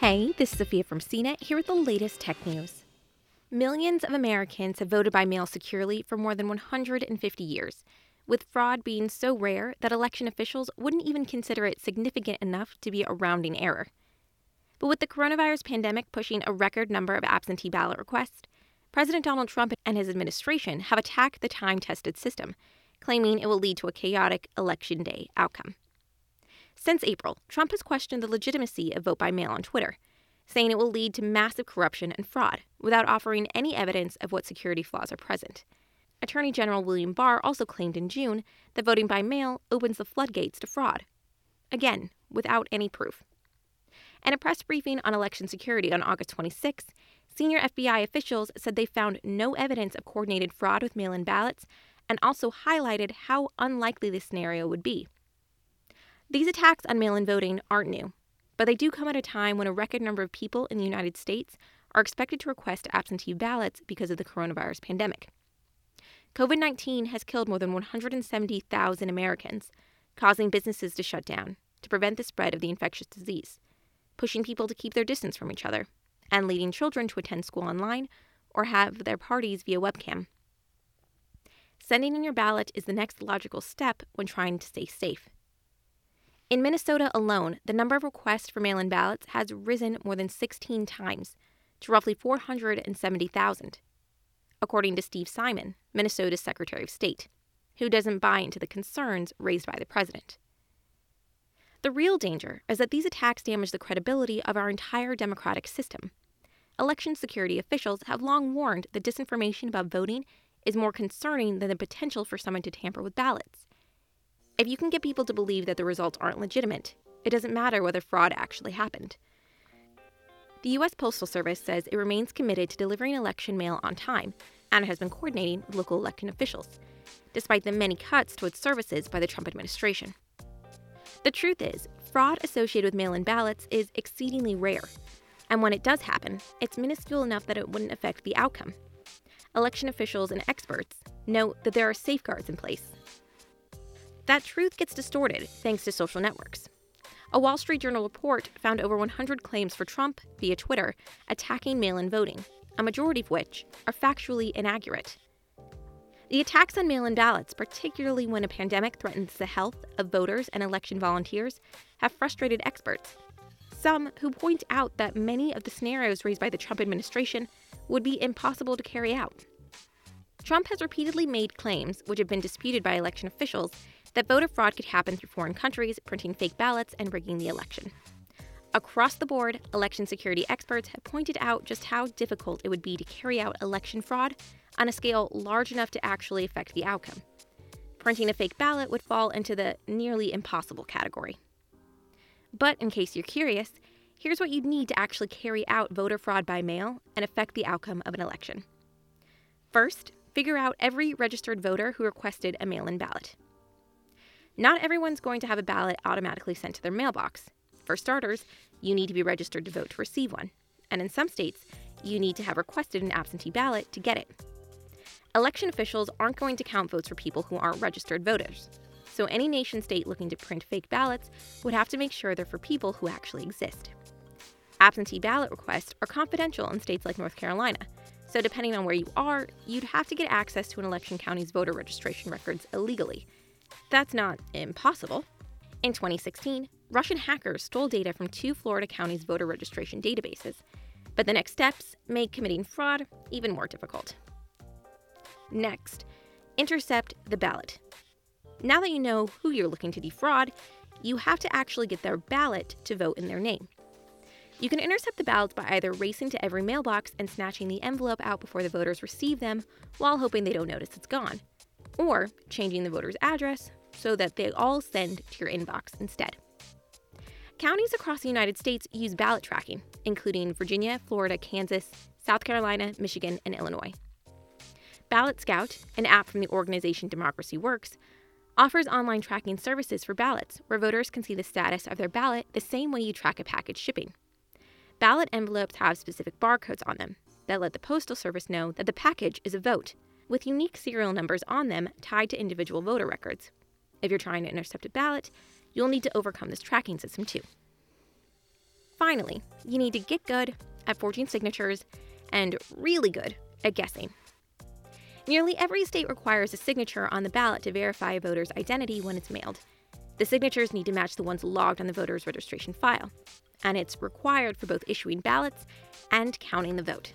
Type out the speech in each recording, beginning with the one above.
Hey, this is Sophia from CNET here with the latest tech news. Millions of Americans have voted by mail securely for more than 150 years, with fraud being so rare that election officials wouldn't even consider it significant enough to be a rounding error. But with the coronavirus pandemic pushing a record number of absentee ballot requests, President Donald Trump and his administration have attacked the time tested system, claiming it will lead to a chaotic election day outcome. Since April, Trump has questioned the legitimacy of vote by mail on Twitter, saying it will lead to massive corruption and fraud without offering any evidence of what security flaws are present. Attorney General William Barr also claimed in June that voting by mail opens the floodgates to fraud. Again, without any proof. In a press briefing on election security on August 26, senior FBI officials said they found no evidence of coordinated fraud with mail in ballots and also highlighted how unlikely this scenario would be. These attacks on mail in voting aren't new, but they do come at a time when a record number of people in the United States are expected to request absentee ballots because of the coronavirus pandemic. COVID 19 has killed more than 170,000 Americans, causing businesses to shut down to prevent the spread of the infectious disease, pushing people to keep their distance from each other, and leading children to attend school online or have their parties via webcam. Sending in your ballot is the next logical step when trying to stay safe. In Minnesota alone, the number of requests for mail in ballots has risen more than 16 times to roughly 470,000, according to Steve Simon, Minnesota's Secretary of State, who doesn't buy into the concerns raised by the president. The real danger is that these attacks damage the credibility of our entire democratic system. Election security officials have long warned that disinformation about voting is more concerning than the potential for someone to tamper with ballots. If you can get people to believe that the results aren't legitimate, it doesn't matter whether fraud actually happened. The U.S. Postal Service says it remains committed to delivering election mail on time and has been coordinating with local election officials, despite the many cuts to its services by the Trump administration. The truth is, fraud associated with mail in ballots is exceedingly rare, and when it does happen, it's minuscule enough that it wouldn't affect the outcome. Election officials and experts note that there are safeguards in place. That truth gets distorted thanks to social networks. A Wall Street Journal report found over 100 claims for Trump via Twitter attacking mail in voting, a majority of which are factually inaccurate. The attacks on mail in ballots, particularly when a pandemic threatens the health of voters and election volunteers, have frustrated experts. Some who point out that many of the scenarios raised by the Trump administration would be impossible to carry out. Trump has repeatedly made claims, which have been disputed by election officials, that voter fraud could happen through foreign countries printing fake ballots and rigging the election. Across the board, election security experts have pointed out just how difficult it would be to carry out election fraud on a scale large enough to actually affect the outcome. Printing a fake ballot would fall into the nearly impossible category. But in case you're curious, here's what you'd need to actually carry out voter fraud by mail and affect the outcome of an election. First, figure out every registered voter who requested a mail in ballot. Not everyone's going to have a ballot automatically sent to their mailbox. For starters, you need to be registered to vote to receive one, and in some states, you need to have requested an absentee ballot to get it. Election officials aren't going to count votes for people who aren't registered voters. So any nation state looking to print fake ballots would have to make sure they're for people who actually exist. Absentee ballot requests are confidential in states like North Carolina, so depending on where you are, you'd have to get access to an election county's voter registration records illegally. That's not impossible. In 2016, Russian hackers stole data from two Florida counties' voter registration databases, but the next steps make committing fraud even more difficult. Next, intercept the ballot. Now that you know who you're looking to defraud, you have to actually get their ballot to vote in their name. You can intercept the ballots by either racing to every mailbox and snatching the envelope out before the voters receive them while hoping they don't notice it's gone, or changing the voter's address so that they all send to your inbox instead. Counties across the United States use ballot tracking, including Virginia, Florida, Kansas, South Carolina, Michigan, and Illinois. Ballot Scout, an app from the organization Democracy Works, offers online tracking services for ballots where voters can see the status of their ballot the same way you track a package shipping. Ballot envelopes have specific barcodes on them that let the Postal Service know that the package is a vote, with unique serial numbers on them tied to individual voter records. If you're trying to intercept a ballot, you'll need to overcome this tracking system too. Finally, you need to get good at forging signatures and really good at guessing. Nearly every state requires a signature on the ballot to verify a voter's identity when it's mailed. The signatures need to match the ones logged on the voter's registration file, and it's required for both issuing ballots and counting the vote.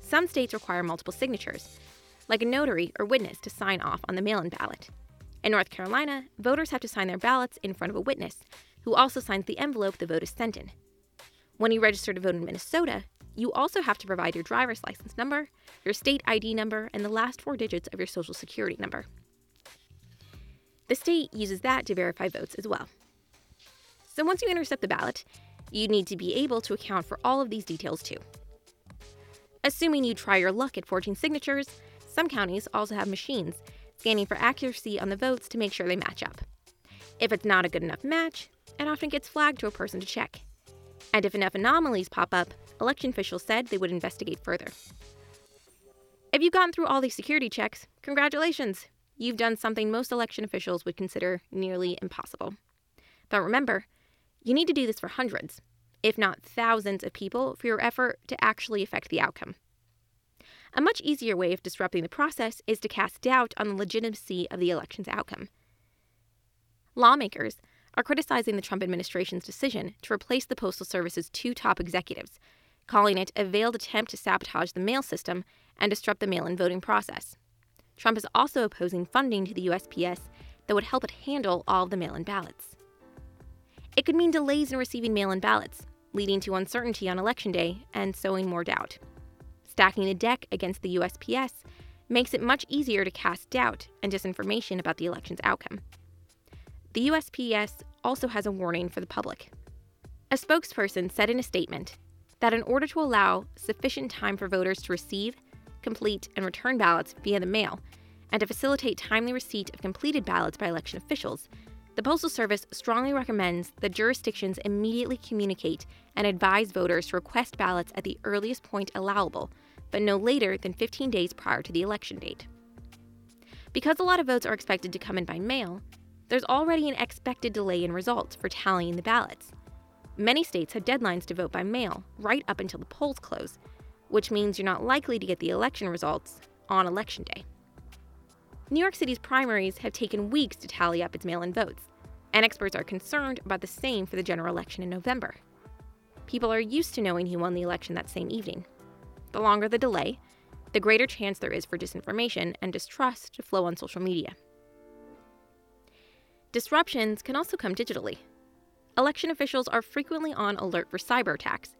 Some states require multiple signatures, like a notary or witness to sign off on the mail in ballot. In North Carolina, voters have to sign their ballots in front of a witness, who also signs the envelope the vote is sent in. When you register to vote in Minnesota, you also have to provide your driver's license number, your state ID number, and the last four digits of your social security number. The state uses that to verify votes as well. So once you intercept the ballot, you need to be able to account for all of these details too. Assuming you try your luck at forging signatures, some counties also have machines scanning for accuracy on the votes to make sure they match up. If it's not a good enough match, it often gets flagged to a person to check. And if enough anomalies pop up, election officials said they would investigate further. If you've gotten through all these security checks, congratulations! You've done something most election officials would consider nearly impossible. But remember, you need to do this for hundreds, if not thousands of people for your effort to actually affect the outcome. A much easier way of disrupting the process is to cast doubt on the legitimacy of the election's outcome. Lawmakers are criticizing the Trump administration's decision to replace the Postal Service's two top executives, calling it a veiled attempt to sabotage the mail system and disrupt the mail in voting process. Trump is also opposing funding to the USPS that would help it handle all of the mail in ballots. It could mean delays in receiving mail in ballots, leading to uncertainty on Election Day and sowing more doubt. Stacking the deck against the USPS makes it much easier to cast doubt and disinformation about the election's outcome. The USPS also has a warning for the public. A spokesperson said in a statement that in order to allow sufficient time for voters to receive, complete, and return ballots via the mail, and to facilitate timely receipt of completed ballots by election officials, the Postal Service strongly recommends that jurisdictions immediately communicate and advise voters to request ballots at the earliest point allowable but no later than 15 days prior to the election date. Because a lot of votes are expected to come in by mail, there's already an expected delay in results for tallying the ballots. Many states have deadlines to vote by mail right up until the polls close, which means you're not likely to get the election results on election day. New York City's primaries have taken weeks to tally up its mail in votes, and experts are concerned about the same for the general election in November. People are used to knowing who won the election that same evening, the longer the delay, the greater chance there is for disinformation and distrust to flow on social media. Disruptions can also come digitally. Election officials are frequently on alert for cyber attacks,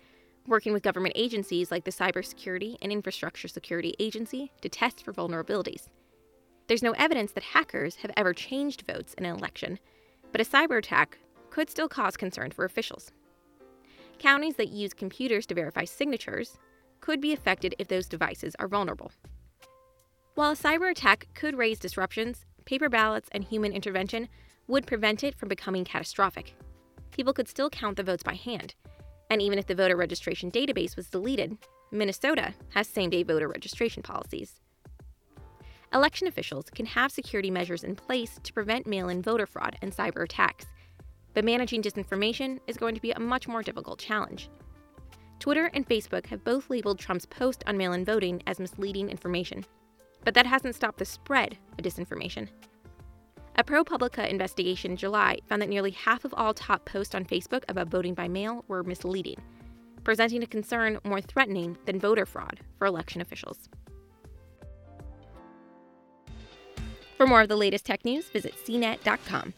working with government agencies like the Cybersecurity and Infrastructure Security Agency to test for vulnerabilities. There's no evidence that hackers have ever changed votes in an election, but a cyber attack could still cause concern for officials. Counties that use computers to verify signatures could be affected if those devices are vulnerable. While a cyber attack could raise disruptions, paper ballots and human intervention would prevent it from becoming catastrophic. People could still count the votes by hand, and even if the voter registration database was deleted, Minnesota has same day voter registration policies. Election officials can have security measures in place to prevent mail in voter fraud and cyber attacks, but managing disinformation is going to be a much more difficult challenge. Twitter and Facebook have both labeled Trump's post on mail in voting as misleading information. But that hasn't stopped the spread of disinformation. A ProPublica investigation in July found that nearly half of all top posts on Facebook about voting by mail were misleading, presenting a concern more threatening than voter fraud for election officials. For more of the latest tech news, visit cnet.com.